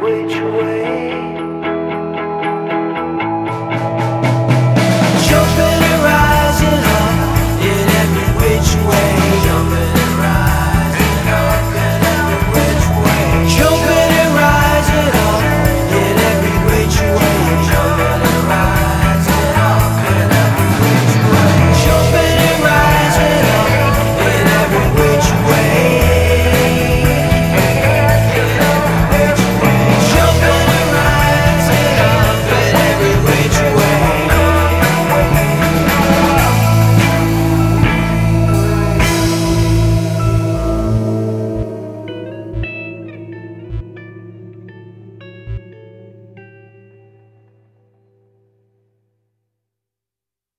which way.